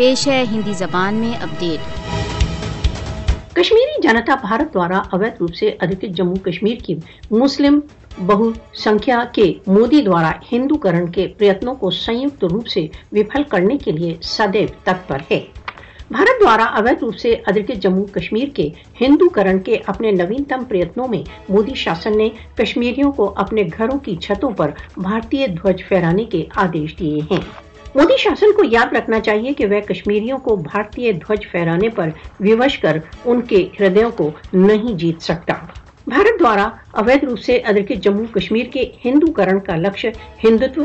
پیش ہے ہندی زبان میں اپڈیٹ کشمیری جنتا بھارت دوارا اویت روپ سے ادھکت جموں کشمیر کی مسلم بہو سنکھیا کے مودی دوارا ہندو کرن کے پریتنوں کو سیت روپ سے وفل کرنے کے لیے سدیو تتپر ہے۔ بھارت دوارا اویت روپ سے ادھکت جموں کشمیر کے ہندو کرن کے اپنے نوینتم پریتنوں میں مودی شاسن نے کشمیریوں کو اپنے گھروں کی چھتوں پر بھارتی دھوج پھہرانے کے آدیش دیے ہیں۔ مودی شاسن کو یاد رکھنا چاہیے کہ وہ کشمیریوں کو بھارتی دھوج پھہرانے پر ووش کر ان کے ہردیوں کو نہیں جیت سکتا۔ بھارت دوارا اویدھ روپ سے ادرکت جموں کشمیر کے ہندو کرن کا لکش ہندوتو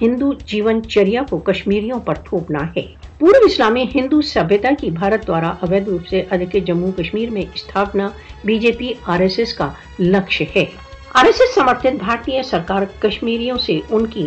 ہندو جیون چریا کو کشمیریوں پر تھوپنا ہے۔ پورو اسلامی ہندو سبھیتا کی بھارت دوارا اویدھ روپ سے ادھکت جموں کشمیر میں استھاپنا B J P R S S کا لکش ہے۔ آر ایس ایس سمرتھت بھارتی سرکار کشمیریوں سے ان کی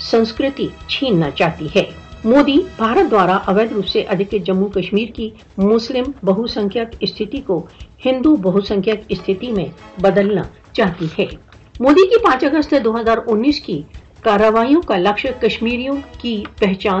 سنسکرتی چھیننا چاہتی ہے مودی بھارت دوارا اویدھ روپ سے ادھکت جموں کشمیر کی مسلم بہو سنکھیک استھتی کو ہندو بہو سنکھیک استھتی میں بدلنا چاہتی ہے مودی کی پانچ اگست دو ہزار انیس کی کارروائیوں کا لکش کشمیریوں کی پہچان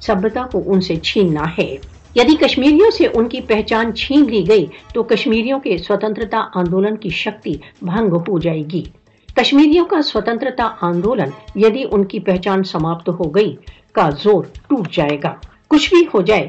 سبھیتا کو ان سے چھیننا ہے یدی کشمیریوں سے ان کی پہچان چھین لی گئی تو کشمیریوں کے سوتنترتا کشمیریوں کا سوتنترتا آندولن یدی ان کی پہچان سماپت ہو گئی کا زور ٹوٹ جائے گا۔ کچھ بھی ہو جائے،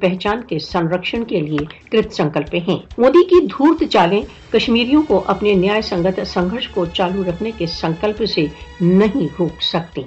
پہچان کے سنرکشن کے لیے کرت سنکلپ ہیں۔ مودی کی دھورت چالیں کشمیریوں کو اپنے نیائے سنگت سنگھرش کو چالو رکھنے کے سنکلپ سے نہیں روک سکتی۔